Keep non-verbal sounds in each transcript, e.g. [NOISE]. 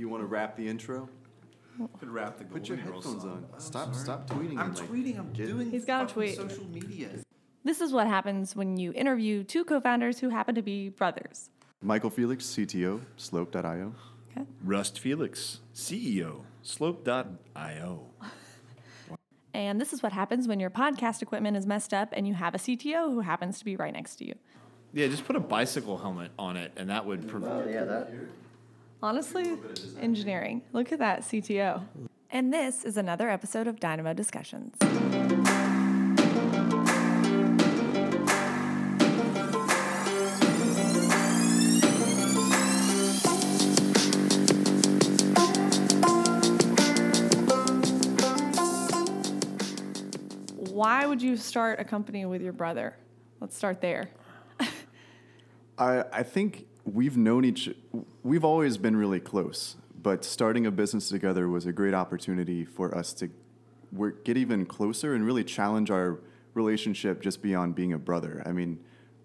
You want to wrap the intro? Could wrap the Put your Golden Girls headphones song. on. I'm Stop, sorry. stop tweeting. I'm and, like, tweeting. I'm get- doing. He's got a fucking tweet. Social media. This is what happens when you interview two co founders who happen to be brothers. Michael Felix, CTO, Slope.io. Okay. Rust Felix, CEO, Slope.io. [LAUGHS] And this is what happens when your podcast equipment is messed up and you have a CTO who happens to be right next to you. Yeah, just put a bicycle helmet on it, and that would prevent. Oh, yeah, that. Honestly, engineering. Look at that CTO. And this is another episode of Dynamo Discussions. Why would you start a company with your brother? Let's start there. [LAUGHS] I, I think we've known each, we've always been really close, but starting a business together was a great opportunity for us to work, get even closer and really challenge our relationship just beyond being a brother. I mean,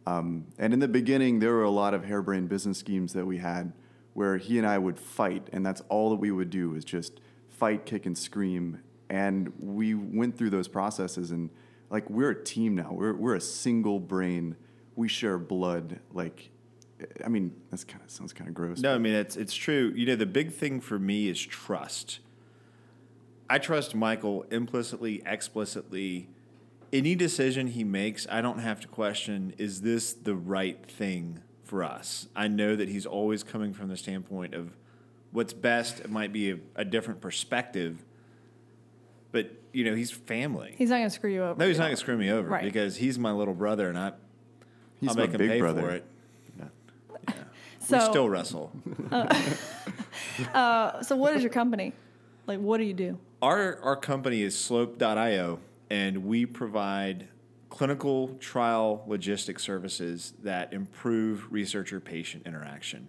um, and in the beginning, there were a lot of harebrained business schemes that we had where he and I would fight, and that's all that we would do is just fight, kick, and scream. And we went through those processes, and like we're a team now. We're we're a single brain. We share blood. Like, I mean, that's kind of sounds kind of gross. No, I mean it's it's true. You know, the big thing for me is trust. I trust Michael implicitly, explicitly. Any decision he makes, I don't have to question: Is this the right thing for us? I know that he's always coming from the standpoint of what's best. It might be a, a different perspective, but you know, he's family. He's not going to screw you over. no, he's not going to screw me over Right. because he's my little brother, and I He's I'll my make him big pay brother. for it. So, we still wrestle. [LAUGHS] uh, so what is your company? Like, what do you do? Our our company is Slope.io, and we provide clinical trial logistics services that improve researcher patient interaction.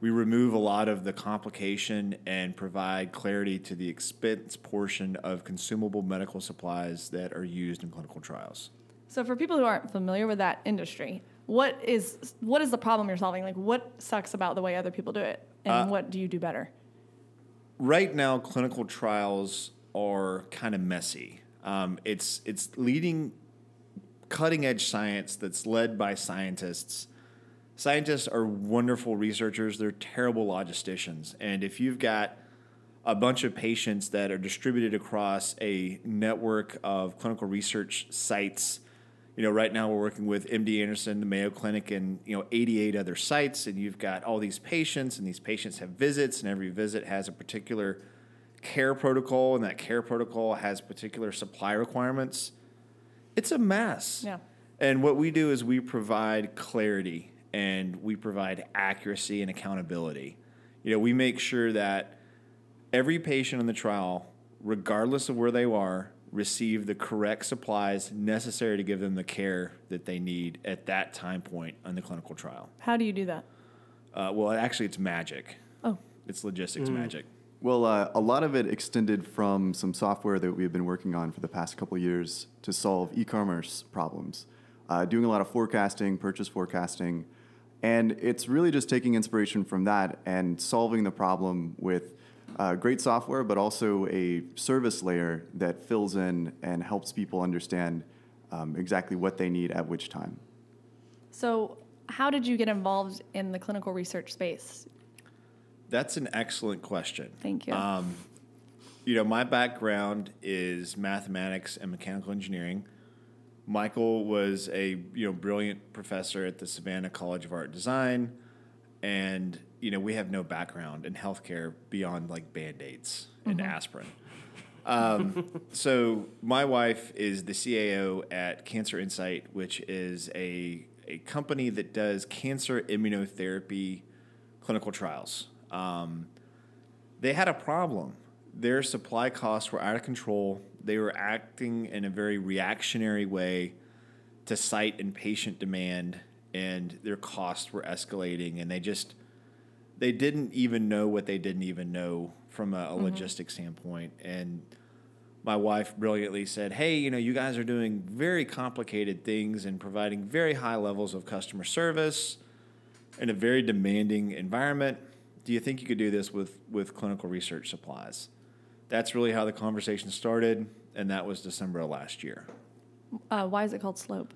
We remove a lot of the complication and provide clarity to the expense portion of consumable medical supplies that are used in clinical trials. So for people who aren't familiar with that industry, what is what is the problem you're solving? Like what sucks about the way other people do it, and Uh, what do you do better? right now clinical trials are kind of messy. Um, it's it's leading cutting edge science that's led by scientists. Scientists are wonderful researchers. They're terrible logisticians, and if you've got a bunch of patients that are distributed across a network of clinical research sites. You know, right now we're working with MD Anderson, the Mayo Clinic, and you know, 88 other sites, and you've got all these patients, and these patients have visits, and every visit has a particular care protocol, and that care protocol has particular supply requirements. It's a mess. Yeah. And what we do is we provide clarity and we provide accuracy and accountability. You know, we make sure that every patient in the trial, regardless of where they are, receive the correct supplies necessary to give them the care that they need at that time point on the clinical trial. How do you do that? Uh, well, actually, it's magic. Oh, It's logistics magic. Well, uh, a lot of it extended from some software that we've been working on for the past couple of years to solve e-commerce problems. Uh, doing a lot of forecasting, purchase forecasting, and it's really just taking inspiration from that and solving the problem with uh, great software, but also a service layer that fills in and helps people understand um, exactly what they need at which time. so how did you get involved in the clinical research space? That's an excellent question. Thank you. Um, you know, my background is mathematics and mechanical engineering. Michael was a you know brilliant professor at the Savannah College of Art and Design, and you know we have no background in healthcare beyond like band aids and aspirin. Um, [LAUGHS] so my wife is the CAO at Cancer Insight, which is a a company that does cancer immunotherapy clinical trials. Um, they had a problem. Their supply costs were out of control. They were acting in a very reactionary way to site and patient demand, and their costs were escalating. And they just they didn't even know what they didn't even know from a, a logistics standpoint. And my wife brilliantly said, "Hey, you know, you guys are doing very complicated things and providing very high levels of customer service in a very demanding environment. Do you think you could do this with, with clinical research supplies? That's really how the conversation started, and that was December of last year. Uh, why is it called Slope?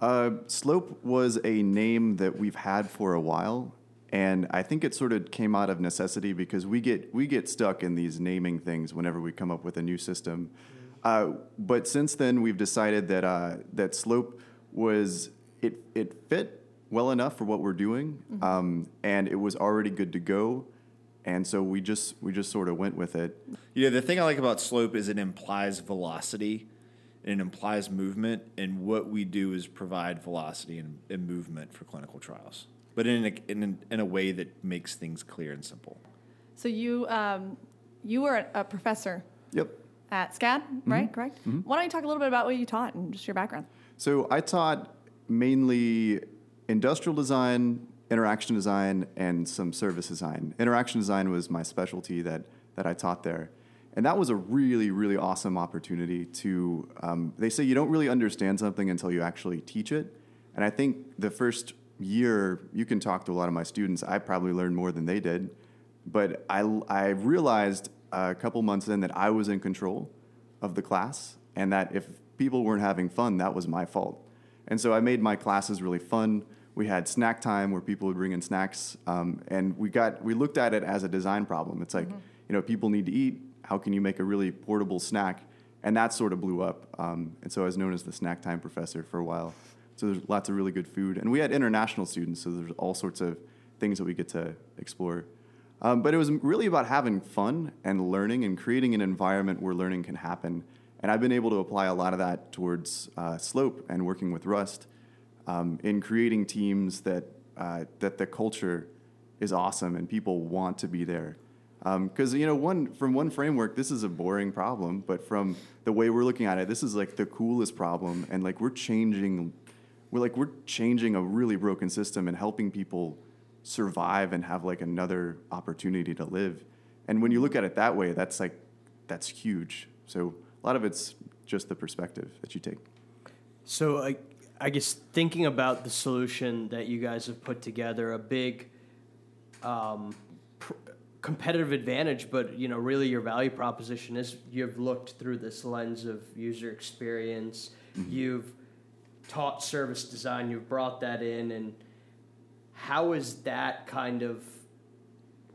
Uh, Slope was a name that we've had for a while, and I think it sort of came out of necessity because we get we get stuck in these naming things whenever we come up with a new system. Uh, but since then, we've decided that uh, that Slope was it it fit well enough for what we're doing, um, and it was already good to go, and so we just we just sort of went with it. You know, the thing I like about slope is it implies velocity and it implies movement, and what we do is provide velocity and, and movement for clinical trials, but in a, in, a, in a way that makes things clear and simple. So you um, you were a, a professor Yep. at SCAD, right? Correct. Why don't you talk a little bit about what you taught and just your background? So I taught mainly industrial design, interaction design, and some service design. Interaction design was my specialty that that I taught there, and that was a really really awesome opportunity to. Um, they say you don't really understand something until you actually teach it, and I think the first year you can talk to a lot of my students. I probably learned more than they did, but I I realized a couple months in that I was in control of the class, and that if people weren't having fun, that was my fault. And so I made my classes really fun. We had snack time where people would bring in snacks, um, and we got we looked at it as a design problem. It's like you know people need to eat. How can you make a really portable snack? And that sort of blew up. Um, and so I was known as the snack time professor for a while. So there's lots of really good food, and we had international students, so there's all sorts of things that we get to explore. Um, but it was really about having fun and learning and creating an environment where learning can happen. And I've been able to apply a lot of that towards uh, Slope and working with Rust um, in creating teams that uh, that the culture is awesome and people want to be there. Because you know, one from one framework, this is a boring problem, but from the way we're looking at it, this is like the coolest problem, and like we're changing, we're like we're changing a really broken system and helping people survive and have like another opportunity to live. And when you look at it that way, that's like that's huge. So a lot of it's just the perspective that you take. So I, I guess thinking about the solution that you guys have put together, a big um, pr- competitive advantage, but you know, really your value proposition is you've looked through this lens of user experience. You've taught service design. You've brought that in, and how is that kind of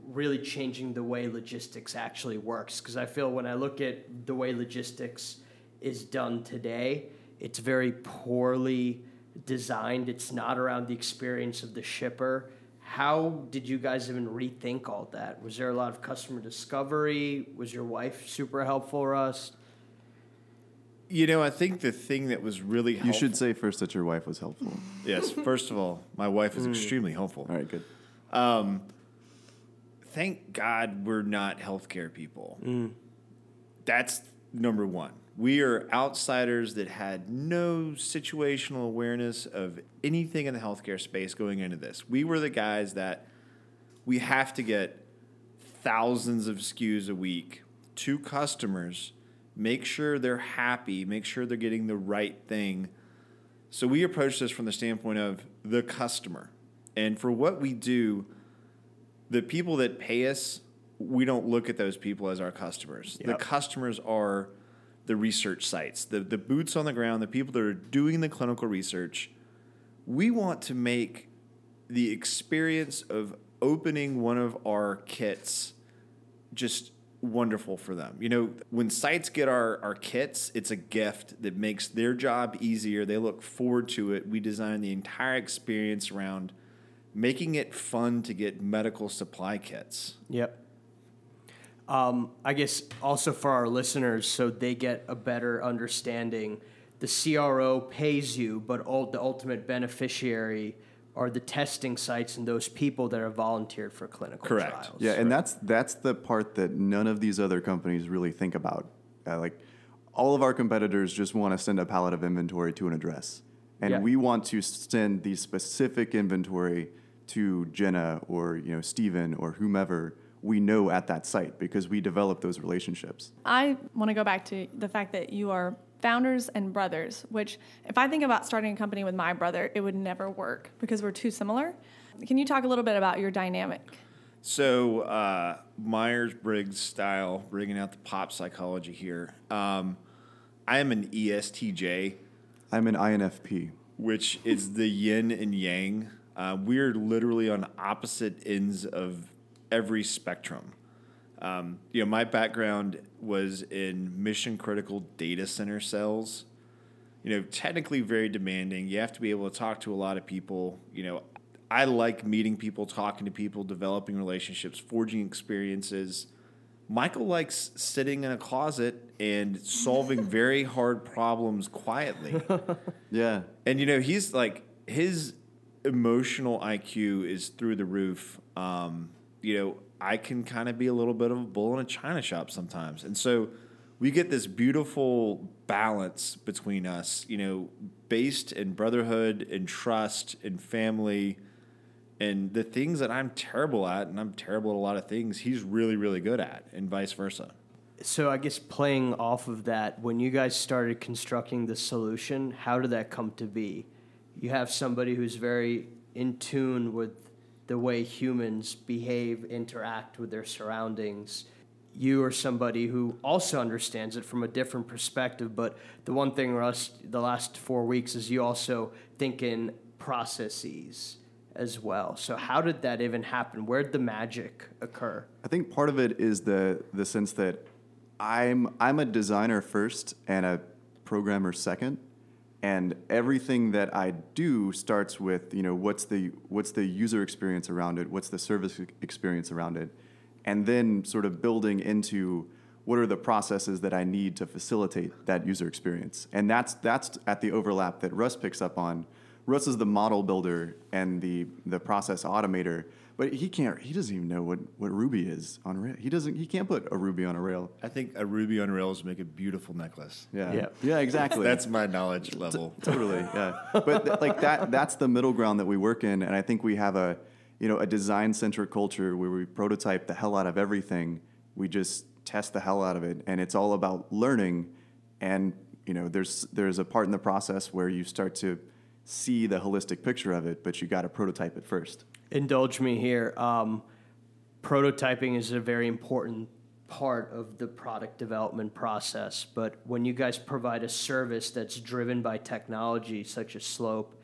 really changing the way logistics actually works because I feel when I look at the way logistics is done today, it's very poorly designed. It's not around the experience of the shipper. How did you guys even rethink all that? Was there a lot of customer discovery? Was your wife super helpful, Rust? You know, I think the thing that was really helpful. You should say first that your wife was helpful. yes. First of all, my wife is extremely helpful. All right, good. Um, thank God we're not healthcare people. That's number one. We are outsiders that had no situational awareness of anything in the healthcare space going into this. We were the guys that we have to get thousands of SKUs a week to customers, make sure they're happy, make sure they're getting the right thing. So we approach this from the standpoint of the customer. And for what we do, the people that pay us, we don't look at those people as our customers. The customers are the research sites, the, the boots on the ground, the people that are doing the clinical research. We want to make the experience of opening one of our kits just wonderful for them. You know, when sites get our, our kits, it's a gift that makes their job easier. They look forward to it. We design the entire experience around making it fun to get medical supply kits. Yep. Um, I guess also for our listeners, so they get a better understanding, the CRO pays you, but ul- the ultimate beneficiary are the testing sites and those people that are volunteered for clinical Correct. trials. Yeah, and that's that's the part that none of these other companies really think about. Uh, like all of our competitors just want to send a pallet of inventory to an address, and Yeah. we want to send the specific inventory to Jenna or you know Steven or whomever we know at that site because we develop those relationships. I want to go back to the fact that you are founders and brothers, which, if I think about starting a company with my brother, it would never work because we're too similar. Can you talk a little bit about your dynamic? So uh, Myers Briggs style, bringing out the pop psychology here. Um, I am an ESTJ, I'm an INFP. which is the yin and yang. Uh, we're literally on opposite ends of every spectrum. Um, you know, my background was in mission critical data center cells. You know, technically very demanding. You have to be able to talk to a lot of people. You know, I like meeting people, talking to people, developing relationships, forging experiences. Michael likes sitting in a closet and solving [LAUGHS] very hard problems quietly. [LAUGHS] Yeah. And you know, he's like his emotional IQ is through the roof. Um, you know, I can kind of be a little bit of a bull in a china shop sometimes. And so we get this beautiful balance between us, you know, based in brotherhood and trust and family and the things that I'm terrible at and I'm terrible at a lot of things, he's really really good at and vice versa. So I guess playing off of that, when you guys started constructing the solution, how did that come to be? You have somebody who's very in tune with the way humans behave, interact with their surroundings. You are somebody who also understands it from a different perspective. But the one thing, Rust, the last four weeks is you also think in processes as well. So how did that even happen? Where did the magic occur? I think part of it is the the sense that I'm I'm a designer first and a programmer second, and everything that I do starts with you know what's the what's the user experience around it, what's the service experience around it, and then sort of building into what are the processes that I need to facilitate that user experience, and that's that's at the overlap that Rust picks up on. Rust is the model builder and the the process automator, but he can't. He doesn't even know what, what Ruby is on rail. He doesn't. He can't put a Ruby on a rail. I think a ruby on rails would make a beautiful necklace. Yeah. Yeah. Yeah. Exactly. That's my knowledge level. totally. Yeah. But th- like that. That's the middle ground that we work in, and I think we have a you know a design centric culture where we prototype the hell out of everything. We just test the hell out of it, and it's all about learning. And you know, there's there's a part in the process where you start to see the holistic picture of it, but you got to prototype it first. Indulge me here. Um, prototyping is a very important part of the product development process. But when you guys provide a service that's driven by technology such as Slope,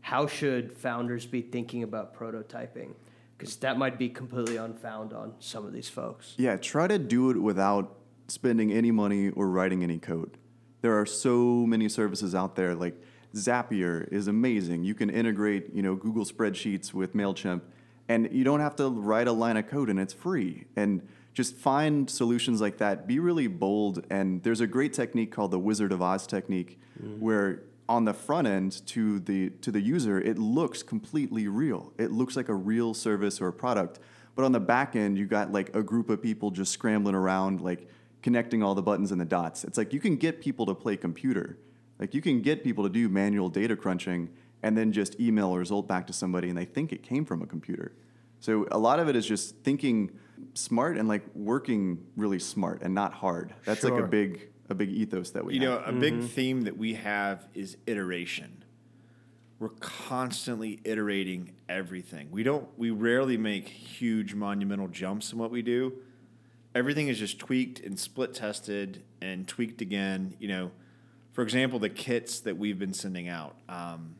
how should founders be thinking about prototyping? Because that might be completely unfound on some of these folks. Yeah, try to do it without spending any money or writing any code. There are so many services out there. Like Zapier is amazing. You can integrate, you know, Google spreadsheets with Mailchimp, and you don't have to write a line of code, and it's free. And just find solutions like that. Be really bold. And there's a great technique called the Wizard of Oz technique, mm-hmm. where on the front end to the to the user, it looks completely real. It looks like a real service or a product. But on the back end, you got like a group of people just scrambling around, like connecting all the buttons and the dots. It's like you can get people to play computer. Like you can get people to do manual data crunching and then just email a result back to somebody and they think it came from a computer. So a lot of it is just thinking smart and like working really smart and not hard. That's like a big a big ethos that we You have. know, a big mm-hmm. theme that we have is iteration. We're constantly iterating everything. We don't we rarely make huge monumental jumps in what we do. Everything is just tweaked and split tested and tweaked again. You know, for example, the kits that we've been sending out. Um,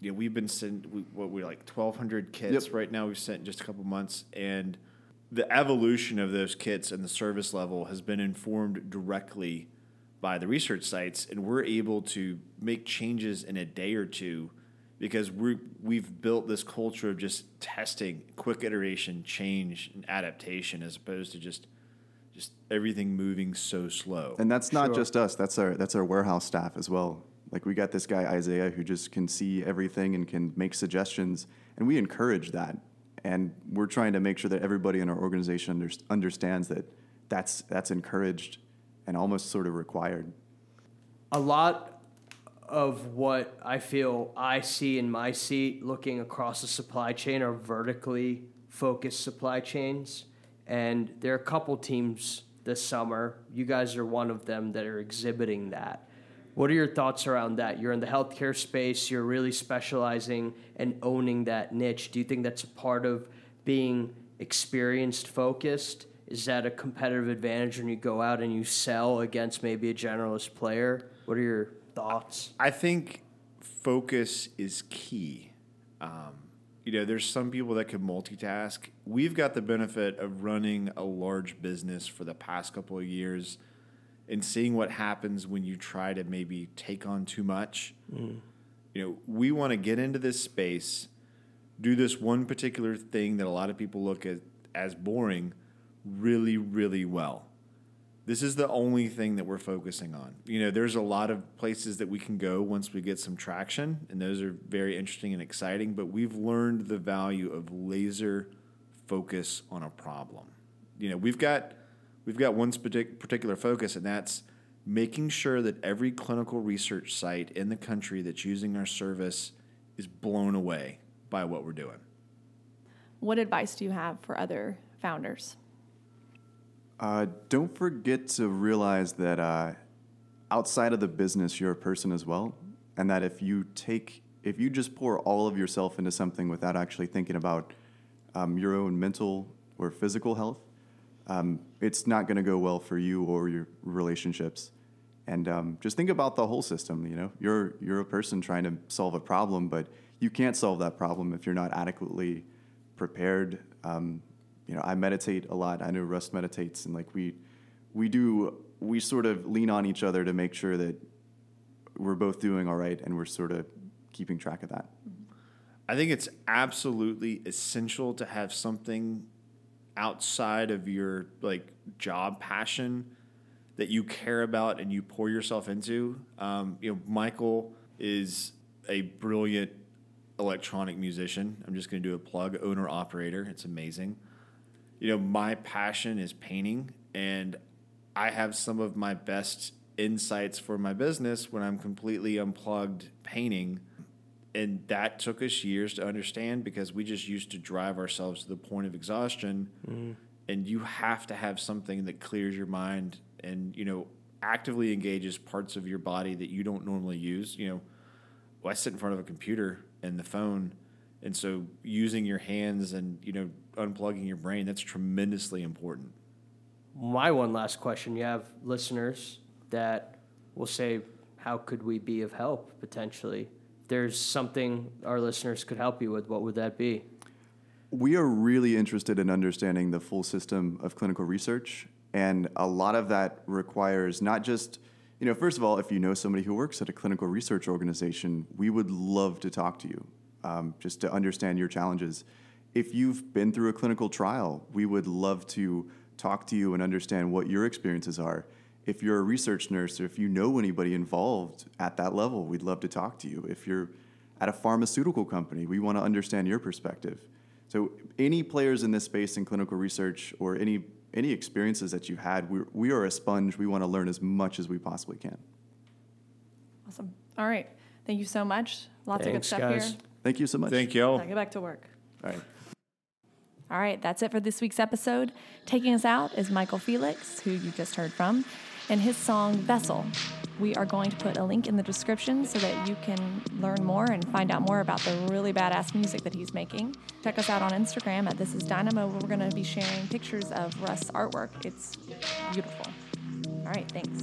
you know, we've been sending we, what we're like twelve hundred kits Yep. right now. We've sent in just a couple months, and the evolution of those kits and the service level has been informed directly by the research sites, and we're able to make changes in a day or two because we we've built this culture of just testing, quick iteration, change, and adaptation, as opposed to just just everything moving so slow. And that's not Sure. just us. That's our that's our warehouse staff as well. Like we got this guy Isaiah who just can see everything and can make suggestions, and we encourage that. And we're trying to make sure that everybody in our organization under, understands that that's that's encouraged and almost sort of required. a lot of what I feel I see in my seat looking across the supply chain are vertically focused supply chains. And there are a couple teams this summer. You guys are one of them that are exhibiting that. What are your thoughts around that? You're in the healthcare space, you're really specializing and owning that niche. Do you think that's a part of being experienced focused? Is that a competitive advantage when you go out and you sell against maybe a generalist player? What are your thoughts? I think focus is key. Um, you know, there's some people that can multitask. We've got the benefit of running a large business for the past couple of years and seeing what happens when you try to maybe take on too much. Mm. You know, we want to get into this space, do this one particular thing that a lot of people look at as boring really, really well. This is the only thing that we're focusing on. You know, there's a lot of places that we can go once we get some traction, and those are very interesting and exciting, but we've learned the value of laser focus on a problem. You know, we've got we've got one particular focus and that's making sure that every clinical research site in the country that's using our service is blown away by what we're doing. What advice do you have for other founders? Uh, don't forget to realize that uh, outside of the business, you're a person as well, and that if you take, if you just pour all of yourself into something without actually thinking about um, your own mental or physical health, um, it's not going to go well for you or your relationships. And um, just think about the whole system. You know, you're you're a person trying to solve a problem, but you can't solve that problem if you're not adequately prepared um, you know, I meditate a lot. I know Rust meditates, and like we, we do, we sort of lean on each other to make sure that we're both doing all right, and we're sort of keeping track of that. I think it's absolutely essential to have something outside of your like job passion that you care about and you pour yourself into. Um, you know, Michael is a brilliant electronic musician. I'm just going to do a plug, owner operator. It's amazing you know, my passion is painting, and I have some of my best insights for my business when I'm completely unplugged painting. And that took us years to understand because we just used to drive ourselves to the point of exhaustion. Mm. And you have to have something that clears your mind and, you know, actively engages parts of your body that you don't normally use. You know, well, I sit in front of a computer and the phone and so using your hands and, you know, unplugging your brain, that's tremendously important. My one last question you have listeners that will say, How could we be of help potentially? If there's something our listeners could help you with, what would that be? We are really interested in understanding the full system of clinical research. And a lot of that requires not just, you know, first of all, if you know somebody who works at a clinical research organization, we would love to talk to you um, just to understand your challenges. If you've been through a clinical trial, we would love to talk to you and understand what your experiences are. If you're a research nurse or if you know anybody involved at that level, we'd love to talk to you. If you're at a pharmaceutical company, we want to understand your perspective. So, any players in this space in clinical research or any any experiences that you've had, we we are a sponge. We want to learn as much as we possibly can. Awesome. All right. Thank you so much. Lots Thanks, of good stuff guys. here. Thank you so much. Thank you. all get back to work. All right. All right, that's it for this week's episode. Taking us out is Michael Felix, who you just heard from, and his song Vessel. We are going to put a link in the description so that you can learn more and find out more about the really badass music that he's making. Check us out on Instagram at This Is Dynamo, where we're going to be sharing pictures of Rust's artwork. It's beautiful. All right, thanks.